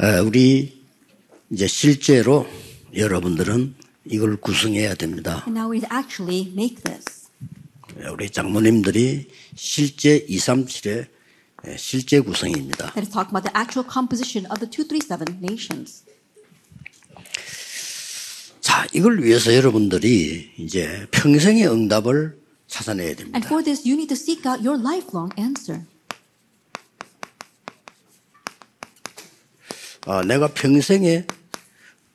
에, 우리 이제 실제로 여러분들은 이걸 구성해야 됩니다. And now we actually make this. 우리 장모님들이 실제 237의 실제 구성입니다. Is talking about the actual composition of the 237 nations. 자, 이걸 위해서 여러분들이 이제 평생의 응답을 찾아내야 And 됩니다. for this, you need to seek out your lifelong answer. 아, 내가 평생에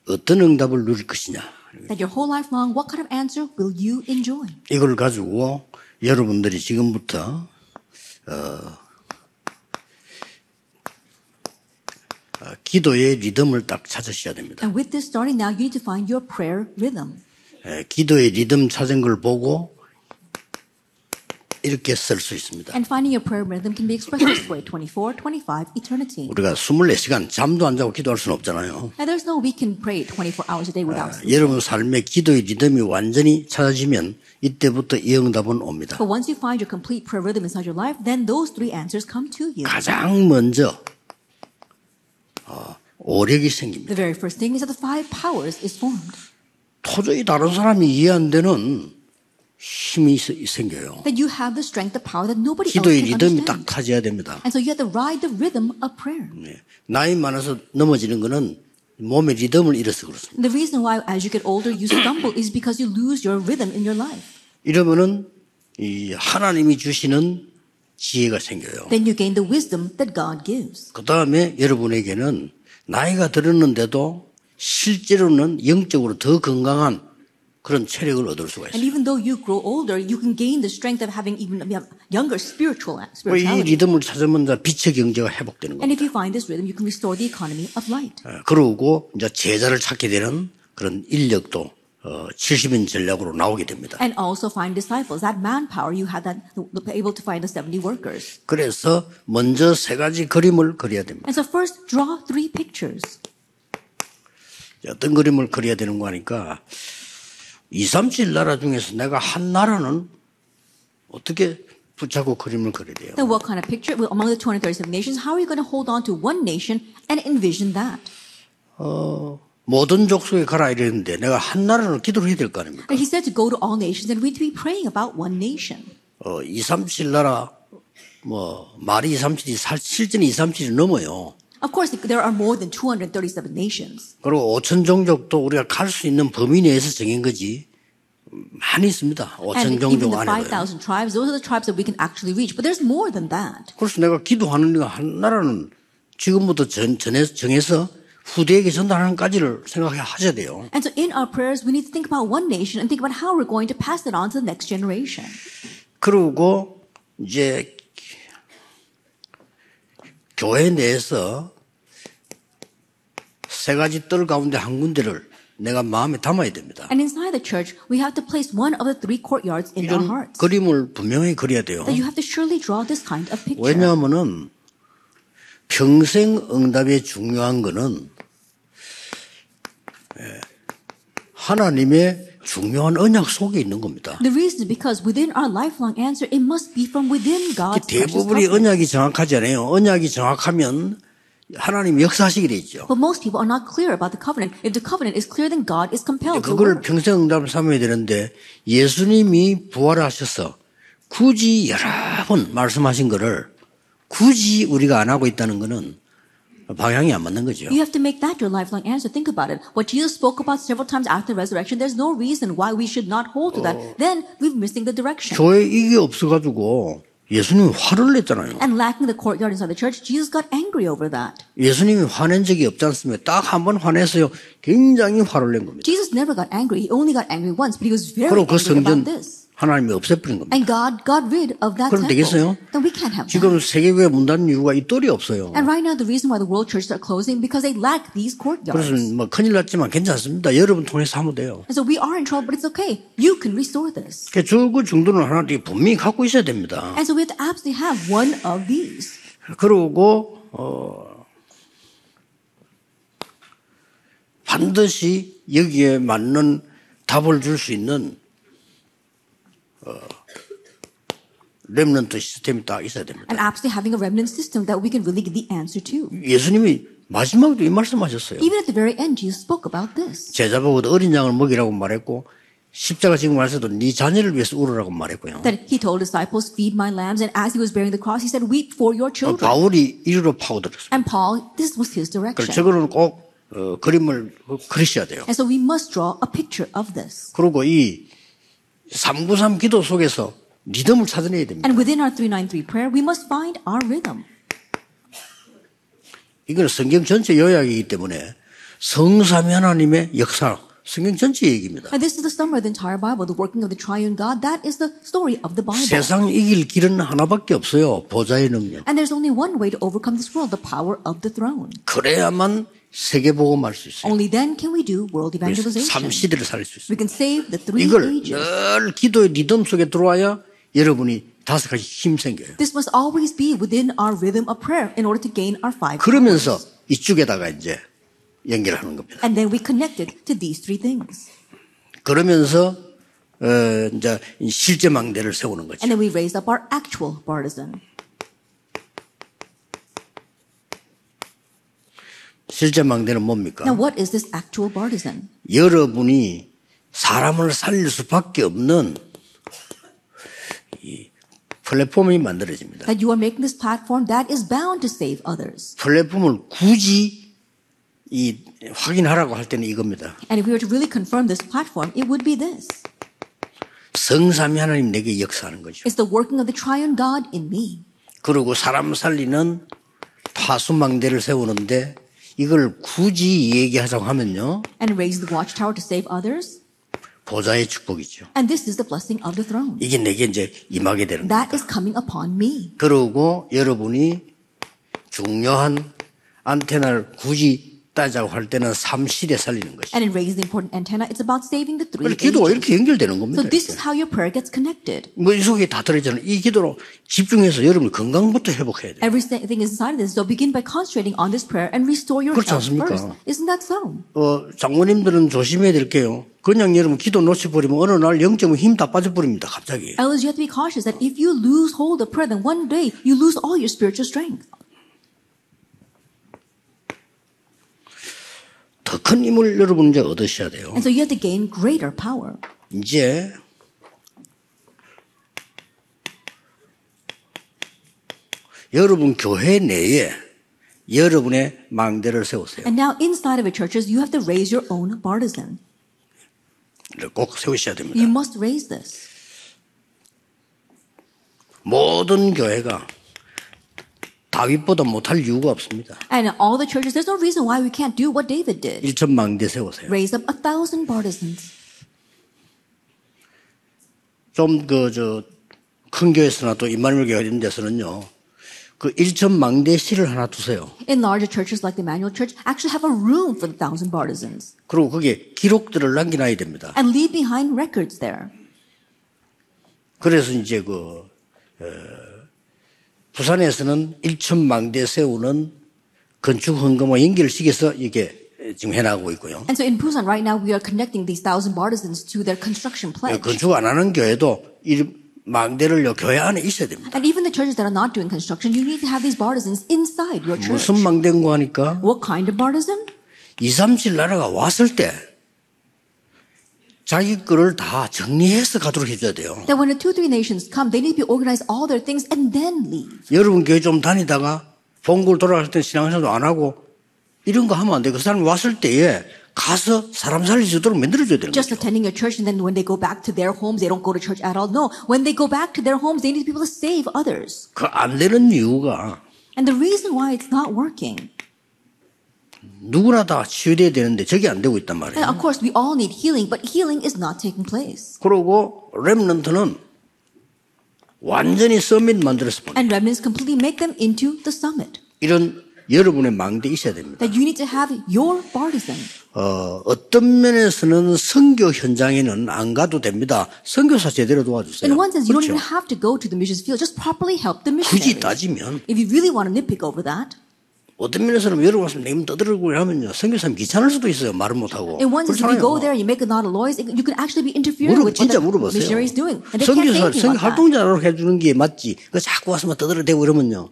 어떤 응답을 누릴 것이냐. That your whole life long, what kind of answer will you enjoy? 이걸 가지고 여러분들이 지금부터 어, 어, 기도의 리듬을 딱 찾으셔야 됩니다. And with this starting now, you need to find your prayer rhythm. 에, 기도의 리듬 찾은 걸 보고 이렇게 쓸 수 있습니다. And finding your prayer rhythm can be expressed this way 24, 25, eternity. 우리가 24시간 잠도 안 자고 기도할 수는 없잖아요. Now, there's no we can pray 24 hours a day without sleep. 여러분 삶의 기도의 리듬이 완전히 찾아지면 이때부터 이 응답은 옵니다. But once you find your complete prayer rhythm inside your life, then those three answers come to you. 가장 먼저 어, 오력이 생깁니다. The very first thing is that the five powers is formed. 도저히 다른 사람이 이해 안 되는 힘이 서- 생겨요. That you have the strength, the power that nobody else 기도의 can 리듬이 딱 understand. 타져야 됩니다. And so you have to ride the rhythm of prayer. 네. 나이 많아서 넘어지는 거는 몸의 리듬을 잃어서 그렇습니다. The reason why as you get older you stumble is because you lose your rhythm in your life. 이러면은 이 하나님이 주시는 지혜가 생겨요. Then you gain the wisdom that God gives. 그 다음에 여러분에게는 나이가 들었는데도 실제로는 영적으로 더 건강한 그런 체력을 얻을 수가 And 있어요. even though you grow older, you can gain the strength of having even younger spiritual 이 spirituality. 리듬을 찾으면 빛의 경제가 회복되는 And 겁니다. if you find this rhythm, you can restore the economy of light. 어, 그러고 이제 제자를 찾게 되는 그런 인력도 어, 70인 전략으로 나오게 됩니다. And also find disciples. That manpower you have that able to find the 70 workers. 그래서 먼저 세 가지 그림을 그려야 됩니다. And so first draw three pictures. 어떤 그림을 그려야 되는 거 하니까 2, 3, 7 나라 중에서 내가 한 나라는 어떻게 붙잡고 그림을 돼요? Then what kind of picture? Well, among the 237 nations, how are you going to hold on to one nation and envision that? 모든 족속에 가라 이랬는데 내가 한 나라는 기도를 해야 될 거 아닙니까? And he said to go to all nations and we'd be praying about one nation. 어, 2, 3, 7 나라 뭐 말이 2, 3, 7이 살- 실제는 2, 3, 7이 넘어요. Of course, there are more than 237 nations. 그리고 5천 종족도 우리가 갈 수 있는 범위 내에서 정한 거지 많이 있습니다. 5천 And even 종족 the 안에. 5,000 tribes, those are the tribes that we can actually reach. But there's more than that. 그래서 내가 기도하는 데가 한 나라는 지금부터 전, 전에, 정해서 후대에게 전달하는까지를 생각해 하셔야 돼요. And so in our prayers, we need to think about one nation and think about how we're going to pass it on to the next generation. 그리고 이제 교회 내에서 세 가지 뜰 가운데 한 군데를 내가 마음에 담아야 됩니다. And inside the church, we have to place one of the three courtyards in our hearts. 그림을 분명히 그려야 돼요. That you have to surely draw this kind of picture. 왜냐하면은 평생 응답에 중요한 거는 예, 하나님의 중요한 언약 속에 있는 겁니다. The reason is because within our lifelong answer, it must be from within God's 대부분이. 언약이 정확하지 않아요. 언약이 정확하면 하나님 역사하시게 돼 있죠. But most people are not clear about the covenant. If the covenant is clear, then God is compelled 그걸. 평생 응답을 삼아야 되는데 예수님이 부활하셔서 굳이 여러 번 말씀하신 거를 굳이 우리가 안 하고 있다는 거는 방향이 안 맞는 거죠. You have to make that your lifelong answer. Think about it. What Jesus spoke about several times after resurrection, there's no reason why we should not hold to that. Then we're missing the direction. 교회 이게 없어가지고 예수님이 화를 냈잖아요. And lacking the courtyard inside the church, Jesus got angry over that. 예수님이 화낸 적이 없지 않습니까? 딱 한 번 화내서요. 굉장히 화를 낸 겁니다. Jesus never got angry. He only got angry once, but he was very 그리고 그 angry 성전 about this. 하나님이 없애버린 겁니다. And God got rid of that 그럼. 되겠어요? Then we can't have. 지금 세계교회 문 닫는 이유가 이 똘이 없어요. And right now, the reason why the world churches are closing because they lack these 그래서 courtyards. 뭐 큰일 났지만 괜찮습니다. 여러분 통해서 하면 돼요. And so we are in trouble, but it's okay. You can restore this. 그 저그 정도는 하나님이 분명히 갖고 있어야 됩니다. And so we have to absolutely have one of these. 그러고 어, 반드시 여기에 맞는 답을 줄 수 있는 어, 렘넌트 시스템이 딱 있어야 됩니다. And absolutely having a remnant system that we can really give the answer to. 예수님이 마지막에도 이 말씀하셨어요. Even at the very end, Jesus spoke about this. 제자보고 어린 양을 먹이라고 말했고 십자가 지금 말해서도 네 자녀를 위해서 울으라고 말했고요. That he told disciples, feed my lambs. And as he was bearing the cross, he said, weep for your 어, children. 바울이 이리로 파고들었어요. And Paul, this was his direction. 저거는 꼭 어, 그림을 그리셔야 돼요. And so we must draw a picture of this. 그리고 이 393 기도 속에서 리듬을 찾아내야 됩니다. And within our 393 prayer, we must find our rhythm. 이거는 성경 전체 요약이기 때문에 성삼위 하나님의 역사, 성경 전체 얘기입니다. And this is the summary of the entire Bible, the working of the triune God. That is the story of the Bible. 세상 이길 길은 하나밖에 없어요. 보좌의 능력. And there's only one way to overcome this world, the power of the throne. 그래야만 세계 복음할 수 있어요. Only then can we do world 삼 evangelization. 시대를 살릴 수 있어요. We can save the three 이걸 ages. 늘 기도의 리듬 속에 들어와야 여러분이 다섯 가지 힘 생겨요. This must always be within our rhythm of prayer in order to gain our five 그러면서. 이쪽에다가 이제 연결하는 겁니다. And then we connect it to these three things. 그러면서 어, 이제 실제 망대를 세우는 거죠. And then we raise up our actual partisan. 실제 망대는 뭡니까? Now, what is this actual partisan? 여러분이 사람을 살릴 수밖에 없는 이 플랫폼이 만들어집니다. That you are making this platform that is bound to save others. 플랫폼을 굳이 이 확인하라고 할 때는 이겁니다. And if we were to really confirm this platform, it would be this. 성삼위 하나님 내게 역사하는 거죠. It's the working of the triune God in me. 그리고 사람 살리는 파수망대를 세우는데 이걸 굳이 얘기하자고 하면요. And raise the watchtower to save others. 보좌의 축복이죠. And this is the blessing of the throne. 이게 내게 이제 임하게 되는 거예요. That is coming upon me. 그러고 여러분이 중요한 안테나를 굳이 따자고 할 때는 삼실에 살리는 것이. And in raising the important antenna, it's about saving the three 기도가. 이렇게 연결되는 겁니다. So this is how your prayer gets connected. 뭐이 속에 다 들어있잖아요. 이 기도로 집중해서 여러분 건강부터 회복해야 돼요. Everything is inside of this. So begin by concentrating on this prayer and restore your 그렇지 health 않습니까? first. Isn't that so? 어, 장모님들은 조심해야 될 게요. 그냥 여러분 기도 놓쳐버리면 어느 날 영적으로 힘 다 빠져버립니다. 갑자기. Elders, you have to be cautious that if you lose hold of prayer, then one day you lose all your spiritual strength. 큰 힘을 여러분 이제 얻으셔야 돼요. And so you have to gain greater power. 이제 여러분 교회 내에 여러분의 망대를 세우세요. And now inside of your churches, you have to raise your own partisan. 꼭 세우셔야 됩니다. You must raise this. 모든 교회가 다윗보다 못할 이유가 없습니다. And in all the churches, there's no reason why we can't do what David did. 일천 망대 세우세요. Raise up a thousand partisans. 좀 그 저 큰 교회에서나 또 이만희 교회 이런 데서는요. 그 일천 망대 실을 하나 두세요. In larger churches like the Emmanuel Church, actually have a room for the thousand partisans 그리고 거기에 기록들을 남겨놔야 됩니다. and leave behind records there. 그래서 이제 그 어, 부산에서는 일천 망대 세우는 건축 헌금과 연결을 시켜서 이게 지금 해나가고 있고요. And so in Busan right now, we are connecting these thousand partisans to their construction pledge. 건축 안 하는 교회도 이 망대를요 교회 안에 있어야 됩니다. And even the churches that are not doing construction, you need to have these partisans inside your church. 무슨 망대인고 하니까 What kind of partisan? 2, 3, 7 나라가 왔을 때 자기 거를 다 정리해서 가도록 해줘야 돼요. That when the two, three nations come, they need to be organized all their things and then leave. 여러분 교회 좀 다니다가 본국을 돌아갈 때 신앙생활도 안 하고 이런 거 하면 안 돼. 그 사람이 왔을 때에 가서 사람 있도록 만들어줘야 되는 Just 거죠. attending your church and then when they go back to their homes, they don't go to church at all. No, when they go back to their homes, they need able to save others. 그 안 되는 이유가 And the reason why it's not working, 누구나 다 치유돼야 되는데 저게 안 되고 있단 and 말이에요. of course we all need healing, but healing is not taking place. 그리고 렘넌트는 완전히 서밋 만들어서 보내. And remnants completely make them into the summit. 이런 여러분의 망대 있어야 됩니다. That you need to have your partisan. 어, 어떤 면에서는 선교 현장에는 안 가도 됩니다. 선교사 제대로 도와주세요. In one sense, you don't 그렇죠. even have to go to the missions field. Just properly help the 굳이 missionaries. 따지면 If you really want to nitpick over that, 어떤 면에서는 여러분 왔으면 내면 떠들고 하면요. 선교사님 귀찮을 수도 있어요. 말을 못하고. you go 그렇잖아요. there and you make a lot of noise, it- you can actually be interfering 물어, with what 진짜 the 물어보세요. missionary is doing. That. 활동자로 해주는 게 맞지. 그 자꾸 와서 막 떠들어대고 이러면요.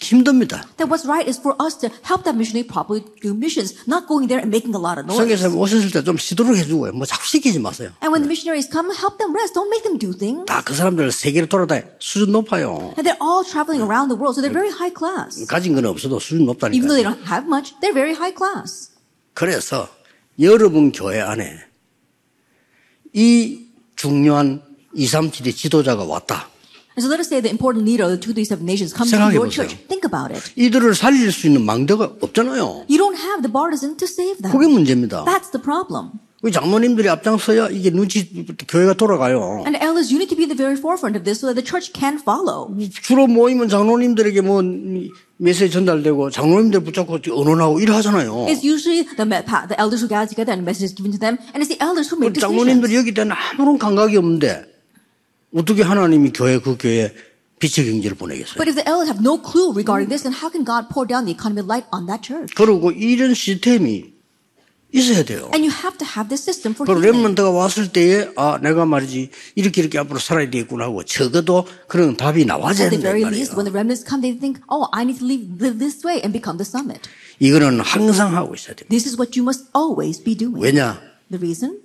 힘듭니다. That what's right is for us to help that missionary properly do missions, not going there and making a lot of noise. 성교사님 오셨을 때 좀 쉬도록 해주고요. 뭐 자꾸 시키지 마세요. And when the missionaries come, help them rest. Don't make them do things. 다 그 사람들 세계를 돌아다니 수준 높아요. And they're all traveling around the world, so they're very high class. 가진 건 없어도 수준 Even though they 높다니까. don't have much, they're very high class. 그래서 여러분 교회 안에 이 중요한 2, 3, 7의 지도자가 왔다. So let us say the important leader of the 237 nations comes to your 보세요. church. Think about it. 이들을 살릴 수 있는 망대가 없잖아요. You don't have the partisan to save them. 그게 문제입니다. That's the problem. 우리 장로님들이 앞장서야 이게 눈치 교회가 돌아가요. And elders, you need to be in the very forefront of this so that the church can follow. 주로 모이면 장로님들에게 뭐 메시지 전달되고 장로님들 붙잡고 언론하고 일을 하잖아요. It's usually the, the elders who gather together and messages given to them, and it's the elders who make decisions. 장로님들이 여기 대한 아무런 감각이 없는데 어떻게 하나님이 교회 그 교회에 빛의 경제를 보내겠어요? But if the elders have no clue regarding this, then how can God pour down the economy of light on that church? 그리고 이런 시스템이 있어야 돼요. And you have to have this system for 그리고. 렘런트가 왔을 때에 아 내가 말이지 이렇게 이렇게 앞으로 살아야 되겠구나 하고 적어도 그런 답이 나와야 된단 말이에요. least, when the remnants come, they think, oh, I need to live, live this way and become the summit. 이거는 항상 하고 있어야 돼요. This is what you must always be doing. 왜냐? The reason?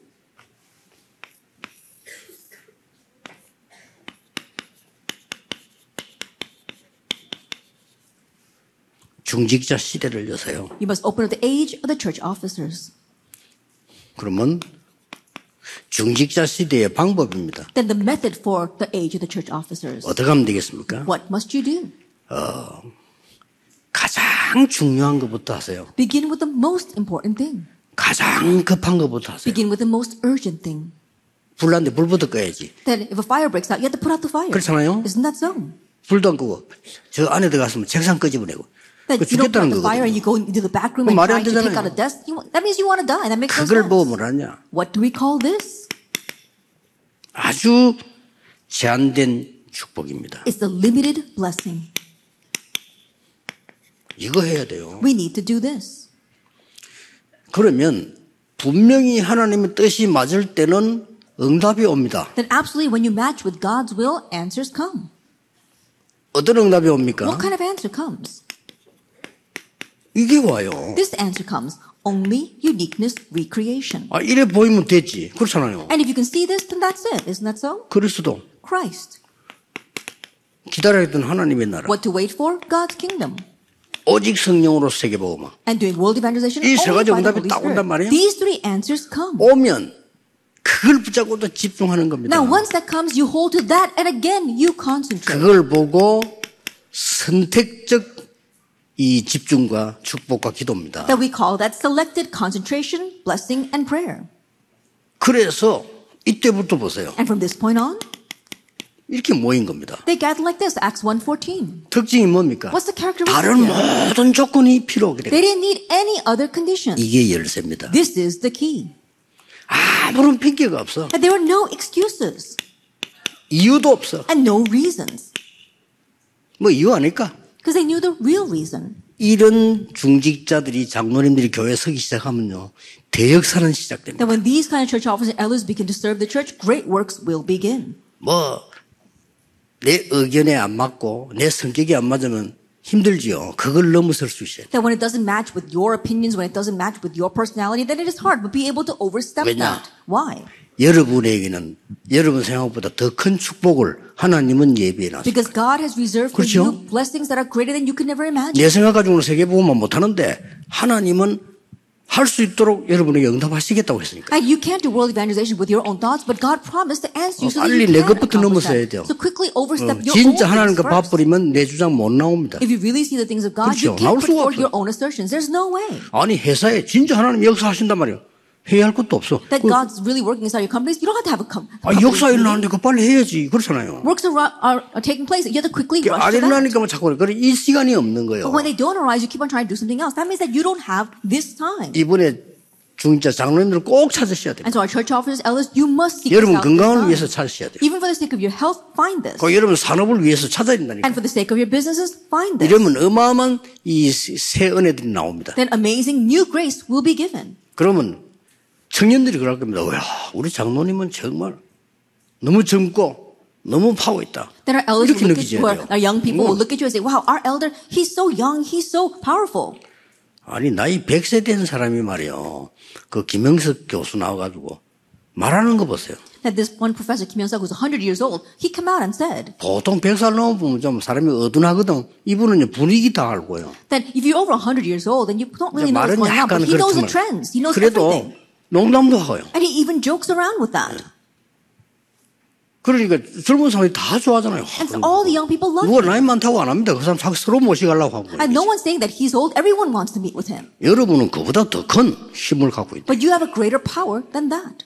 중직자 시대를 여세요. You must open up the age of the church officers. 그러면 중직자 시대의 방법입니다. Then the method for the age of the church officers. 어떻게 하면 되겠습니까? What must you do? 가장 중요한 것부터 하세요. Begin with the most important thing. 가장 급한 것부터 하세요. Begin with the most urgent thing. 불난데 불부터 꺼야지. Then if a fire breaks out, you have to put out the fire. 그렇잖아요. Isn't that so? 불도 안 끄고 저 안에 들어갔으면 책상 끄집어내고 That 그 you don't put the fire and you go into the back room and try 안 to take out a desk. You, that means you want to die. That makes no 그걸 보고 sense. 뭐라냐? What do we call this? 아주 제한된 축복입니다. It's the limited blessing. 이거 해야 돼요. We need to do this. 그러면 분명히 하나님의 뜻이 맞을 때는 응답이 옵니다. Then absolutely when you match with God's will, answers come. 어떤 응답이 옵니까? What kind of answer comes? 이게 와요. This answer comes. Only uniqueness recreation. 아, 이래 보이면 됐지. 그렇잖아요. And if you can see this, then that's it. Isn't that so? 그리스도 Christ. 기다렸던 하나님의 나라. What to wait for? God's kingdom. 오직 성령으로 세계복음화. And doing world evangelization 이 세 only 가지 by the 응답이 Holy 딱 온단 Spirit. 말이에요? These three answers come. 오면 그걸 붙잡고 또 집중하는 겁니다. Now, once that comes, you hold to that, and again, you concentrate. 그걸 보고 선택적 이 집중과 축복과 기도입니다. That we call that selected concentration, blessing, and prayer. 그래서 이때부터 보세요. And from this point on, 이렇게 모인 겁니다. they gather like this. Acts 1.14. 특징이 뭡니까? What's the characteristic? 다른? 모든 조건이 필요 없게 They 돼요. didn't need any other condition. 이게 열쇠입니다. This is the key. 아무런 핑계가 없어. And there were no excuses 이유도 없어. and no reasons. 뭐 이유 아닐까? Because they knew the real reason. 이런 중직자들이 장로님들이 교회에 서기 시작하면요. 대역사는 시작됩니다. That when these kind of church officers and elders begin to serve the church, great works will begin. 뭐, 내 의견에 안 맞고 내 성격이 안 맞으면 힘들지요. 그걸 넘어설 수 있어요. That when it doesn't match with your opinions, when it doesn't match with your personality, then it is hard. But be able to overstep 왜냐? that. Why? 여러분에게는 여러분 생각보다 더 큰 축복을 하나님은 예비해 놨어요. Because God has reserved for 그렇죠? you blessings that are greater than you could never imagine. 내 생각 가지고는 세계 보고만 못 하는데 하나님은 할 수 있도록 여러분에게 응답하시겠다고 했으니까. And you can't do world evangelization with your own thoughts, but God promised to answer you so that 빨리 you 내 can 것부터 accomplish 넘어서야. 돼요. So quickly overstep your own 진짜 하나님과 first. 밥버리면 내 주장 못 나옵니다. If you really see the things of God, you 그렇죠. can't 나올 put 수가 forth 없어요. your own assertions. There's no way 아니 회사에 진짜 하나님 역사하신단 말이에요. 회의할 것도 없어. that 그, God's really working inside your companies. You don't have to have a com- 아, company 역사. 일어나는데 그 빨리 해야지. 그렇잖아요. Works are, are, are taking place. You have to quickly 안 rush that. 일어나니까 뭐 자꾸 그래. 이 시간이 없는 거예요. But when they don't arise, you keep on trying to do something else. That means that you don't have this time. 이번에 중자 장로님들 꼭 찾으셔야 돼요. And so our church officers, elders, you must seek 여러분 건강을. 위해서 찾으셔야 돼요. Even for the sake of your health, find this. 그 여러분 산업을 위해서 찾아야 된다니까. And for the sake of your businesses, find this. 이러면 어마어마한 이 새 은혜들이 나옵니다. Then amazing new grace will be given. 그러면 청년들이 그럴 겁니다. 와, 우리 장로님은 정말 너무 젊고 너무 파워 있다. Then our elders 이렇게 돼요. our young people 뭐, will look at you and say, wow, our elder, he's so young, he's so powerful. 아니 나이 100세 된 사람이 말이요. 그 김영석 교수 나와가지고 말하는 거 보세요. That this one professor, Kim Young-suk, who's 100 years old, he came out and said 보통 100살 넘으면 좀 사람이 어둔하거든. 이분은 분위기 다 알고요. that if you're over 100 years old, then you don't really know what's 말은 going on, but he knows the trends. He knows 그래도 everything. 농담도 하고요. And he even jokes around with that. 그러니까 젊은 사람이 다 좋아하잖아요. And so all the young people love 누가 him. 나이 많다고 안 합니다. 그 사람 자꾸 서로 모시가려고 하고. And no one's saying that he's old. Everyone wants to meet with him. 여러분은 그보다 더 큰 힘을 갖고 있다. But you have a greater power than that.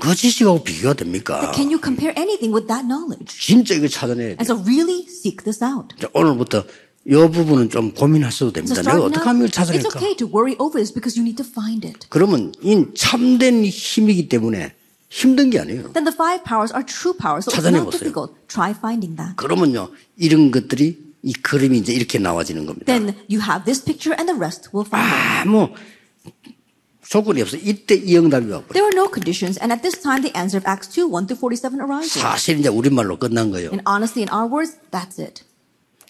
그 지식하고 비교가 됩니까? Can you compare anything with that knowledge? 진짜 이거 찾아내야 돼. And so really seek this out. 자, 오늘부터 이 부분은 좀 고민하셔도 So 됩니다. 내가 starting 어떻게 하면 이걸 it's 찾아낼까? okay to worry over this because you need to find it. 그러면 이 참된 힘이기 때문에 힘든 게 아니에요. Then the five powers are true powers. So it's 찾아내 not 보세요. difficult. Try finding that. 그러면요, 이런 것들이 이 그림이 이제 이렇게 나와지는 겁니다. Then you have this picture and the rest will find it. 아무 조건이 없어. 이때 이 응답이 와버려. There were no conditions, and at this time the answer of Acts 2, 1 through 47 arises. 사실 이제 우리 말로 끝난 거예요. And honestly, in our words, that's it.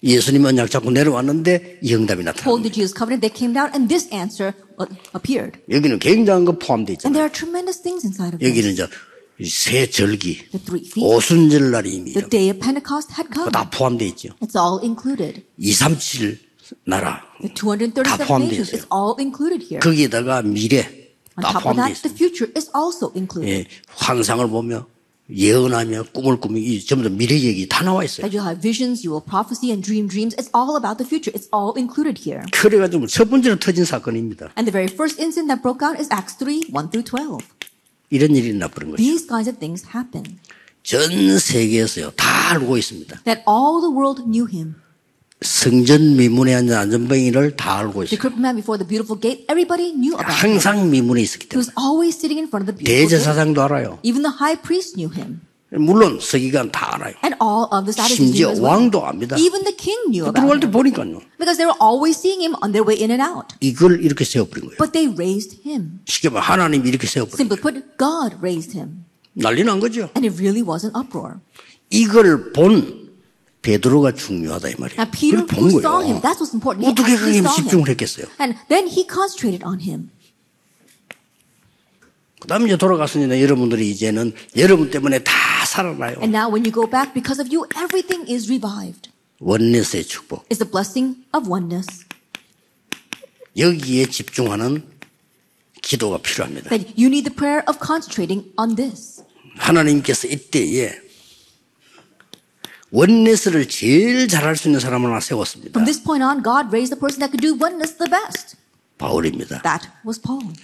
예수님 언약 잡고 내려왔는데 이 응답이 Hold 나타납니다. the Jesus covenant, they came down, and this answer uh, appeared. 여기는 굉장한 거 포함되어 있잖아요. are tremendous things inside of this. 여기는 이제 새 절기, 오순절 날이 이미 the day of Pentecost had come. 다 포함되어 있죠. It's all included. 237 나라 The 237다 포함되어 있어요. is all included here. 거기에다가 미래 다 포함되어 that, the 있어요. future is also included. 예, 환상을 보며 예언하며 꿈을 꾸며 이 전부 다 미래 얘기 다 나와 있어요. That you'll have visions, you will prophecy and dream dreams. It's all about the future. It's all included here. 그래가지고 첫 번째로 터진 사건입니다. And the very first incident that broke out is Acts 3, 1 through 12. 이런 일이 나버린 거죠. These kinds of things happen. 전 세계에서요 다 알고 있습니다. That all the world knew him. 성전 미문에 앉은 안전뱅이를 다 알고 The 있어요. crippled man before the beautiful gate, everybody knew about him. 항상 미문에 있었기 He 때문에 was always sitting in front of the beautiful gate. 대제사장도 알아요. Even the high priest knew him. 물론 서기관 다 알아요. And all of the Sadducees knew 심지어 well. 왕도 압니다. Even the king knew about 들어갈 때 him. 보니까요. Because they were always seeing him on their way in and out. 이걸 이렇게 세워버린 거예요. But they raised him. 쉽게 말하면 하나님이 이렇게 세워버린 Simply put, God raised him. 난리 난 거죠. And it really was an uproar. 이걸 본 베드로가 중요하다 이 말이에요. 그걸 본 who saw him, 거예요. 어떻게 그게 집중을. 했겠어요? And then he concentrated on him. 그 다음에 이제 돌아갔으니까 여러분들이 이제는 여러분 때문에 다 살아나요. And now when you go back, because of you, everything is revived. 원내스의 축복. It's the blessing of oneness. 여기에 집중하는 기도가 필요합니다. That you need the prayer of concentrating on this. 하나님께서 이때에 원내스를 제일 잘할 수 있는 사람을 하나 세웠습니다. From this point on, God raised the person that could do oneness the best. 바울입니다. That was Paul.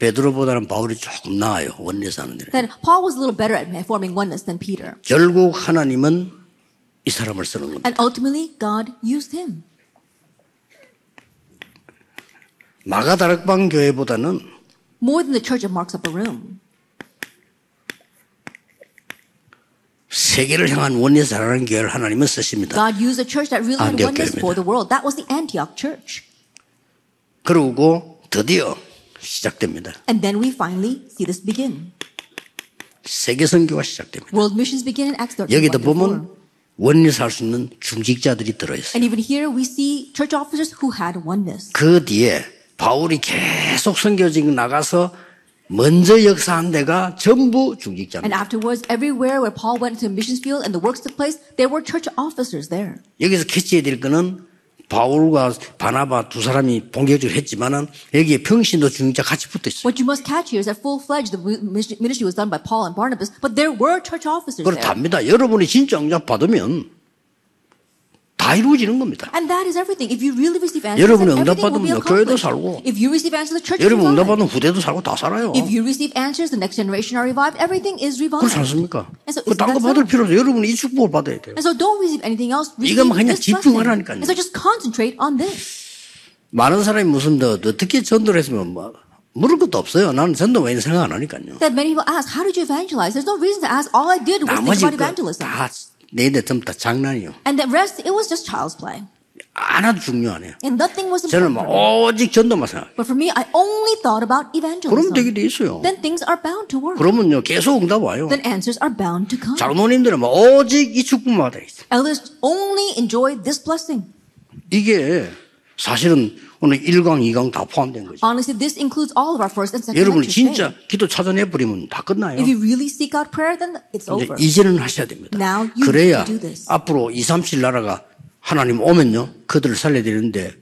베드로보다는 바울이 조금 나아요. 원내스 하는 데. Then Paul was a little better at forming oneness than Peter. 결국 하나님은 이 사람을 쓰는 겁니다. And ultimately, God used him. 마가다락방 교회보다는 More than the church of Mark's Upper Room. 세계를 향한 원내스 잘하는 교회를 하나님은 쓰십니다. God used a church that really had oneness for the world. That was the Antioch church. 그러고 드디어 시작됩니다. And then we finally see this begin. 세계 선교가 시작됩니다. World missions begin in Acts 13. 여기도 1 through 4. 보면 원내스 할수 있는 중직자들이 들어 있어요. And even here we see church officers who had oneness. 그 뒤에 바울이 계속 선교직 나가서 먼저 역사한 데가 전부 중직자입니다. afterwards, everywhere where Paul went into the missions field and the works took place, there were church officers there. 여기서 캐치해야 될 거는 바울과 바나바 두 사람이 본격적으로 했지만은 여기에 평신도 중직자 같이 붙어 있어요. What you must catch here is that full fledged the ministry was done by Paul and Barnabas, but there were church officers there. 그렇답니다. 여러분이 진짜 응답 받으면 다 이루어지는 겁니다. And that is everything. If you really receive answers, 여러분이 then 응답 everything will be 받으면 교회도. 살고, If you receive answers, the church 여러분 응답 revived. 받으면 후대도 살고 다 살아요. If you receive answers, the next generation are revived. Everything is 그렇지 revived. 않습니까? And so 그 is 딴거 that 받을? 필요 없어요. 여러분이 이 축복을 받아야 돼요. And so don't receive anything else. 이것만 그냥. 집중하라니까요. And so just concentrate on this. 많은 사람이 무슨 더 어떻게 전도를 했으면 뭐 물을 것도 없어요. 나는 전도 왜 생각 안 하니까요. That many people ask, how did you evangelize? There's no reason to ask. All I did was think 나머지 about evangelism. 다 내내 전부 다 장난이요. And the rest, it was just child's play. 하나도 중요 안 해요. And nothing was 저는 important. 뭐 for me. 오직 전도만 생각. But for me, I only thought about 그럼 evangelism. 되게 돼 있어요. Then things are bound to work. 그러면요 계속 응답 와요. Then answers are bound to come. 장로님들은 뭐 오직 이 축복만 받아 있어. Elders only enjoy this blessing. 이게 사실은 오늘 1강, 2강 다 포함된 거죠. Honestly, this includes all of our first and second 여러분 진짜. 기도 찾아내 버리면 다 끝나요. If you really seek out prayer, then it's 이제 over. 이제는 하셔야 됩니다. Now you 그래야 do this. 앞으로 2, 3, 7 나라가 하나님 오면요. 그들을 살려야 되는데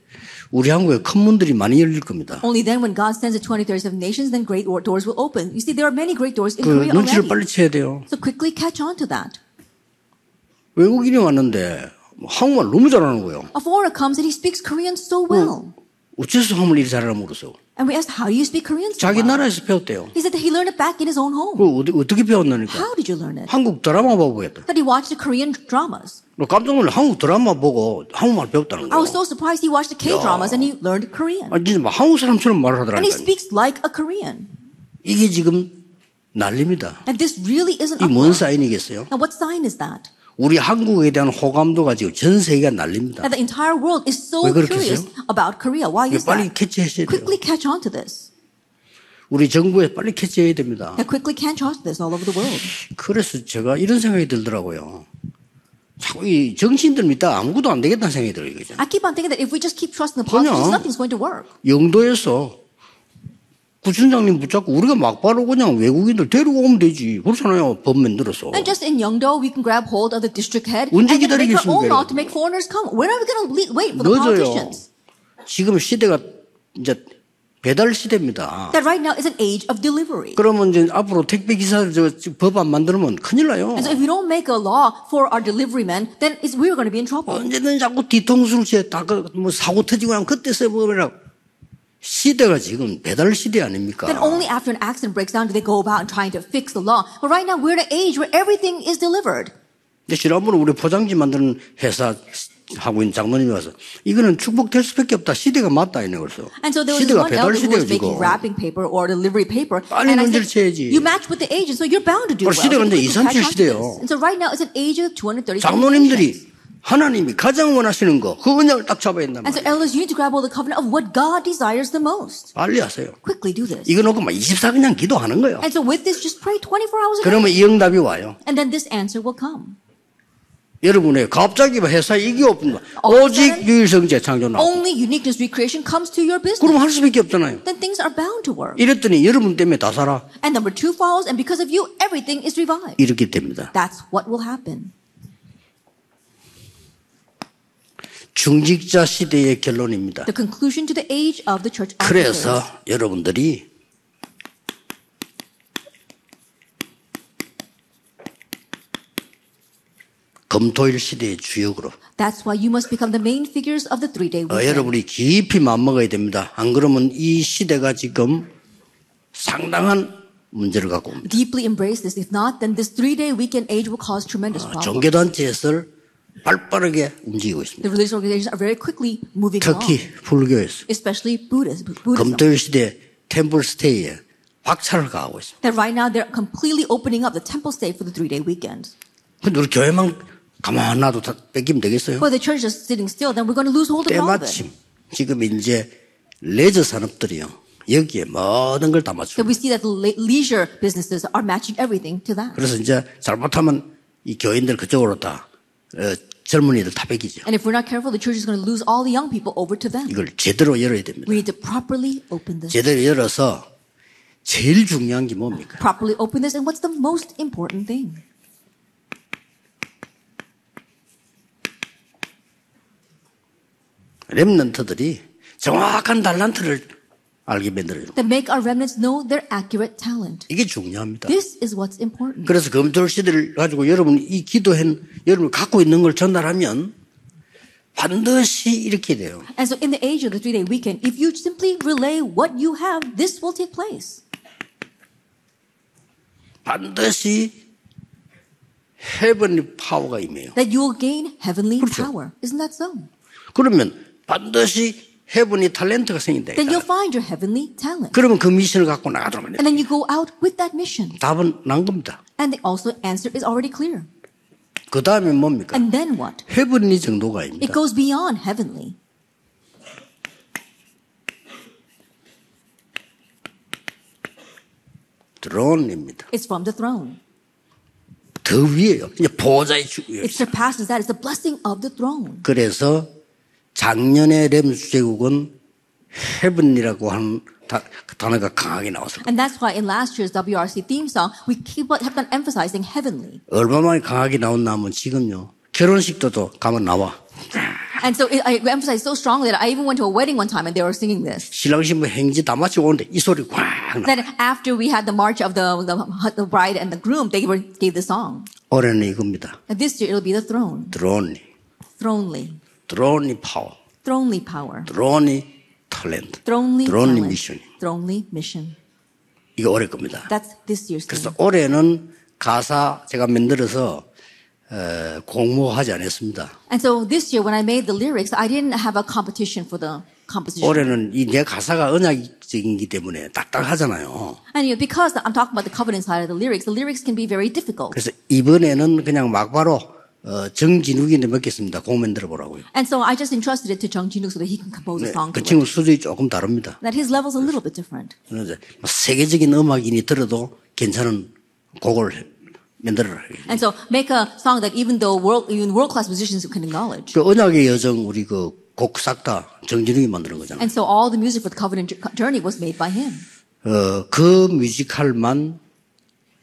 우리 한국에 큰 문들이 많이 열릴 겁니다. Only then, when God sends the 20, 37 nations, then great doors will open. You see, there are many great doors in 그 Korea 눈치를 already. 빨리 채야 돼요. So quickly catch on to that. 외국인이 왔는데 뭐 한국말 너무 잘하는 거예요. A foreigner comes and he speaks Korean so well. 어째서 한국말 이리 잘하나 물어서 And we asked, how do you speak Korean so 자기 well? 나라에서 배웠대요. He said that he learned it back in his own home. 그 어떻게 배웠나니까 How did you learn it? 한국 드라마 보고 했다. That he watched the Korean dramas. 뭐 깜짝 놀라 한국 드라마 보고 한국말 배웠다는 I was 거예요. so surprised he watched the K-dramas and he learned Korean. 아 진짜 막 한국 사람처럼 말을 And he 하더라니까. speaks like a Korean. 이게 지금 난립니다. And this really isn't 이뭔 a 사인이겠어요? Now what sign is that? 우리 한국에 대한 호감도가 지금 전 세계가 난립니다. That the entire world is so curious about Korea. Why is 빨리 that? 캐치하셔야 돼요. Quickly catch on to this. 우리 정부에 빨리 캐치해야 됩니다. Now quickly catch on to this all over the world. 그래서 제가 이런 생각이 들더라고요. 자꾸 이 정치인들 믿다 아무것도 안 되겠다는 생각이 들어요. I keep on thinking that if we just keep trusting the politicians, nothing's going to work. 영도에서 구청장님 붙잡고 우리가 막바로 그냥 외국인들 데리고 오면 되지. 그렇잖아요. 법 만들어서. And just in Yeongdo, we can grab hold of the district head 언제 and then make our own law to make foreigners come. When are we going to wait for the politicians? 지금 시대가 이제 배달 시대입니다. That right now is an age of delivery. 그러면 이제 앞으로 택배 기사들 저법 안 만들면 큰일 나요. And so if we don't make a law for our delivery men, then it's, we're going to be in trouble. 언제든 자꾸 뒤통수를 채다뭐 사고 터지고 하면 그때 써보라. 시대가 지금 배달 시대 아닙니까? Then only after an accident breaks down do they go about and trying to fix the law. But right now we're in an age where everything is delivered. 근데 지난번에 우리 포장지 만드는 회사 하고 있는 장모님이 와서 이거는 축복될 수밖에 없다. 시대가 맞다 이네 그래서 And so there was one 배달 elder who was making 지금. wrapping paper or delivery paper. 빨리 문제를 쳐야지. you match with the age, so you're bound to do 어, well. 시대가 catch 237 on to 시대예요. this. And so right now it's an age of 237 nations. 장로님들이 하나님이 가장 원하시는 거, 그 언약을 딱 잡아야 된단 And so elders, you need to grab of the covenant of what God desires the most. 빨리 하세요. Quickly do this. 이거 놓고 막 24 그냥 기도하는 거예요. And so with this, just pray 24 hours a day. 그러면 이 응답이 와요. And then this answer will come. 여러분의 갑자기 뭐 회사 이게 없는 거. 오직 유일성제 창조 나고. Only uniqueness recreation comes to your business. 그럼 할 수밖에 없잖아요. Then things are bound to work. 이랬더니 여러분 때문에 다 살아. And number two follows, and because of you, everything is revived. 이렇게 됩니다. That's what will happen. 중직자 시대의 결론입니다. The conclusion to the age of the church. 그래서 여러분들이 금토일 시대의 주역으로 That's why you must become the main figures of the three-day 어, weekend. 여러분이 깊이 마음먹어야 됩니다. 안 그러면 이 시대가 지금 상당한 문제를 갖고 옵니다. Deeply embrace this. If not, then this three-day weekend age will cause tremendous problems. 종교단체에서 발빠르게 움직이고 있습니다. The religious organizations are very quickly moving 특히 불교에서 especially Buddhism. Buddhism. 금토일 시대 템플 스테이에 박차를 가하고 있습니다. That right now they're completely opening up the temple state for the three-day weekend. 근데 우리 교회만 가만 놔도 다 뺏기면 되겠어요? But the church is sitting still, then we're going to lose hold of all of it. 때마침 지금 이제 레저 산업들이요. 여기에 모든 걸다 So 맞추고. we see that the le- leisure businesses are matching everything to that. 그래서 이제 잘못하면 이 교인들 그쪽으로 다 어, 젊은이들 다 뺏기죠. And if we're not careful, the church is going to lose all the young people over to them. 이걸 제대로 열어야 됩니다. We need to properly open this. 제대로 열어서 제일 중요한 게 뭡니까? Properly open this, and what's the most important thing? 렘넌트들이 정확한 달란트를 알게 만들어요. That make our remnants know their accurate talent. 이게 중요합니다. This is what's important. 그래서 금토일 시대를 가지고 여러분 이 기도한 여러분 갖고 있는 걸 전달하면 반드시 이렇게 돼요. And so in the age of the three-day weekend, if you simply relay what you have, this will take place. 반드시 헤븐리 파워가 임해요. That you will gain heavenly 그렇죠. power. Isn't that so? 그러면 반드시 헤븐리 탤런트가 생긴다. Then you'll find your heavenly talent. 그러면 그 미션을 갖고 나가도록 합니다. And then you go out with that mission. 답은 난 겁니다. And the also answer is already clear. 그 다음에 뭡니까? And then what? 헤븐리 정도가 아닙니다. It goes beyond heavenly. 드론입니다. It's from the throne. 더 위에요. 이제 보좌의 주요. It surpasses that. It's the blessing of the throne. 그래서 작년에 렘스 제국은 헤븐이라고 하는 다- 그 단어가 강하게 나왔습니다. And that's why in last year's WRC theme song, we keep on, kept on emphasizing heavenly. 얼마만에 강하게 하면 지금요. 결혼식 때도 가면 나와. And so it, I emphasized so strongly that I even went to a wedding one time and they were singing this. 신랑 신부 행지 다 마치고 오는데 이 소리 꽉 나. Then after we had the march of the, the, the bride and the groom, they were, gave the song. 올해는 이겁니다. And this year it'll be the throne. 드론이. Thronely. 드론이 파워. 드론이 탤런트. 드론이 talent. 미션이. Thronely mission. 이게 올해 겁니다. That's this year's. 그래서 올해는 가사 제가 만들어서 어, 공모하지 않았습니다. And so this year when I made the lyrics, I didn't have a competition for the composition. 올해는 이 내 가사가 언약적이기 때문에 딱딱하잖아요. And you know, because I'm talking about the covenant side of the lyrics, the lyrics can be very difficult. 그래서 이번에는 그냥 막바로 어, 정진욱이한테 맡겼습니다. 공만 들어 보라고요. And so I just entrusted it to Jung Jinuk so that he can compose a 네, song 그. 친구 수준이 조금 다릅니다. That his level's a little bit different. 뭐 세계적인 음악인이 들어도 괜찮은 곡을 만들어라. And so make a song that even though world, even world-class musicians can acknowledge. 그 언약의 여정 우리 그 곡 싹 다 정진욱이 만드는 거잖아요. And so all the music for the covenant journey was made by him. 어, 그 뮤지컬만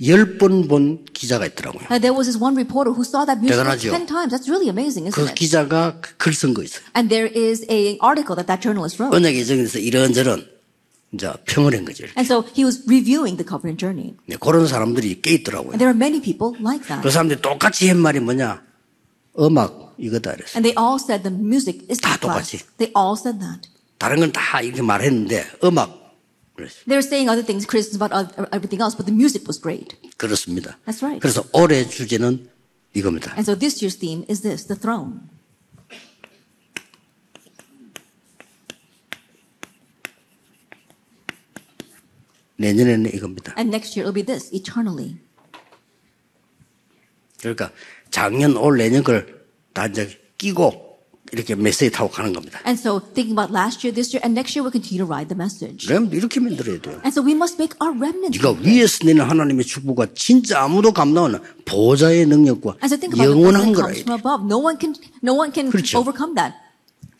열 번 본 기자가 있더라고요. Uh, there was this one reporter who saw that music 대단하죠. 10 times. That's really amazing, isn't 그 it? 기자가 글 쓴 거 있어요. And there is a article that that journalist wrote. 언약의 여정에서 이런저런 이제 평을 한 거죠. And so he was reviewing the covenant journey. 네, 그런 사람들이 꽤 있더라고요. And there are many people like 그 that. 사람들이 똑같이 한 말이 뭐냐? 음악 이거다 그랬어. And they all said the music is 다. 똑같이. They all said that. 다른 건 다 이렇게 말했는데 음악. They were saying other things, criticisms about everything else, but the music was great. 그렇습니다. That's right. 그래서 올해 주제는 이겁니다. And so this year's theme is this, the throne. 내년에는 이겁니다. And next year it'll be this, eternally. 그러니까 작년, 올, 내년 걸다 이제 끼고 이렇게 메시지 타고 가는 겁니다. And so thinking about last year, this year, and next year we'll continue to ride the message. 그럼 이렇게 만들어야 돼요. And so we must make our remnant. 네가 위에서 내는 하나님의 축복과 진짜 아무도 감당하는 보좌의 능력과 And so think about the 영원한 거라. from above. No one can, no one can 그렇죠. overcome that.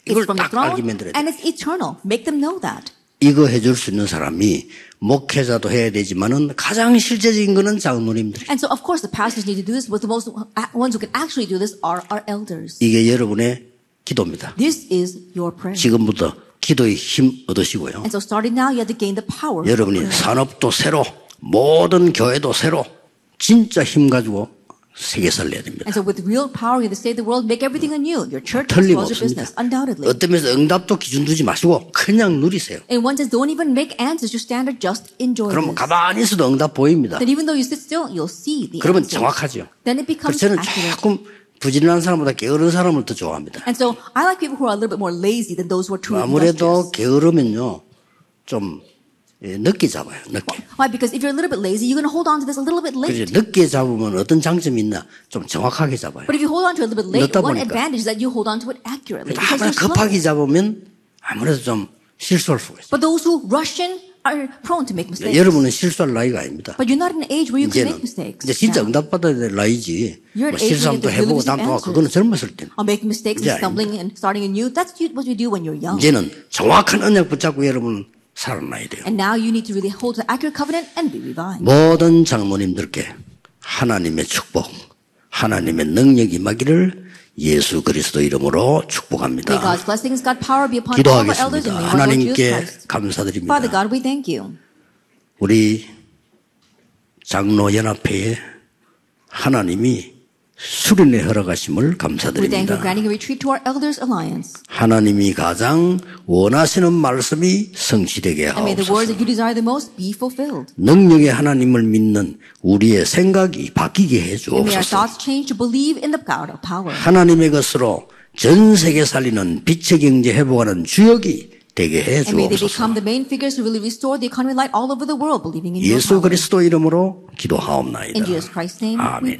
It's from the 딱 throne and it's eternal. Make them know that. 이거 해줄 수 있는 사람이 목회자도 해야 되지만은 가장 실제적인 거는 장로님들. And so of course the pastors need to do this, but the most ones who can actually do this are our elders. 이게 여러분의 기도입니다. This is your prayer. 지금부터 기도의 힘 얻으시고요. And so starting now, you have to gain the power. 여러분이. 산업도 새로, 모든 교회도 새로, 진짜 힘 가지고 세계 살려야 됩니다. And so with real power, you have to save the world, make everything anew. Your church your business, undoubtedly. 어떤 면에서 응답도 기준 두지 마시고 그냥 누리세요. In one sense, don't even make answers, your standard, just enjoy 그러면 this. 가만히 있어도 응답 보입니다. Then even though you sit still, you'll see the 그러면 answers. 정확하죠. Then it 그래서 becomes 저는 accurate. 조금 부지런한 사람보다 게으른 사람을 더 좋아합니다. And so I like people who are a little bit more lazy than those who are truly 아무래도 industrious. 게으르면요, 좀 예, 늦게 잡아요. 늦게. Why? Because if you're a little bit lazy, you're going to hold on to this a little bit 그래서 late. 늦게 잡으면 어떤 장점이 있나? 좀 정확하게 잡아요. But if you hold on to it a little bit late, 늦다 one 보니까. advantage is that you hold on to it accurately. Because you're slow. 급하게 잡으면 아무래도 좀 실수할 수가 있어요. But those who rush in are prone to make mistakes. 여러분은 실수할 나이가 아닙니다. But you're not in an age where you can make mistakes. 이제 진짜. 응답받아야 될 나이지. 뭐 to 해보고 receive 그거는 젊었을 때. Or make mistakes stumbling and starting anew. That's what you do when you're young. 이제는 정확한 언약 붙잡고 여러분 살아나야 돼요. And now you need to really hold to the accurate covenant and be revived. 모든 장모님들께 하나님의 축복, 하나님의 능력이 임하기를 예수 그리스도 이름으로 축복합니다. 기도하겠습니다. 하나님께. 감사드립니다. 우리 장로 연합회에 하나님이 수련에 허락하심을 감사드립니다. 하나님이 가장 원하시는 말씀이 성취되게 하옵소서. 능력의 하나님을 믿는 우리의 생각이 바뀌게 해 주옵소서. 하나님의 것으로 전 세계 살리는 빛의 경제 회복하는 주역이 되게 해 주옵소서. 예수. 그리스도 이름으로 기도하옵나이다. 아멘.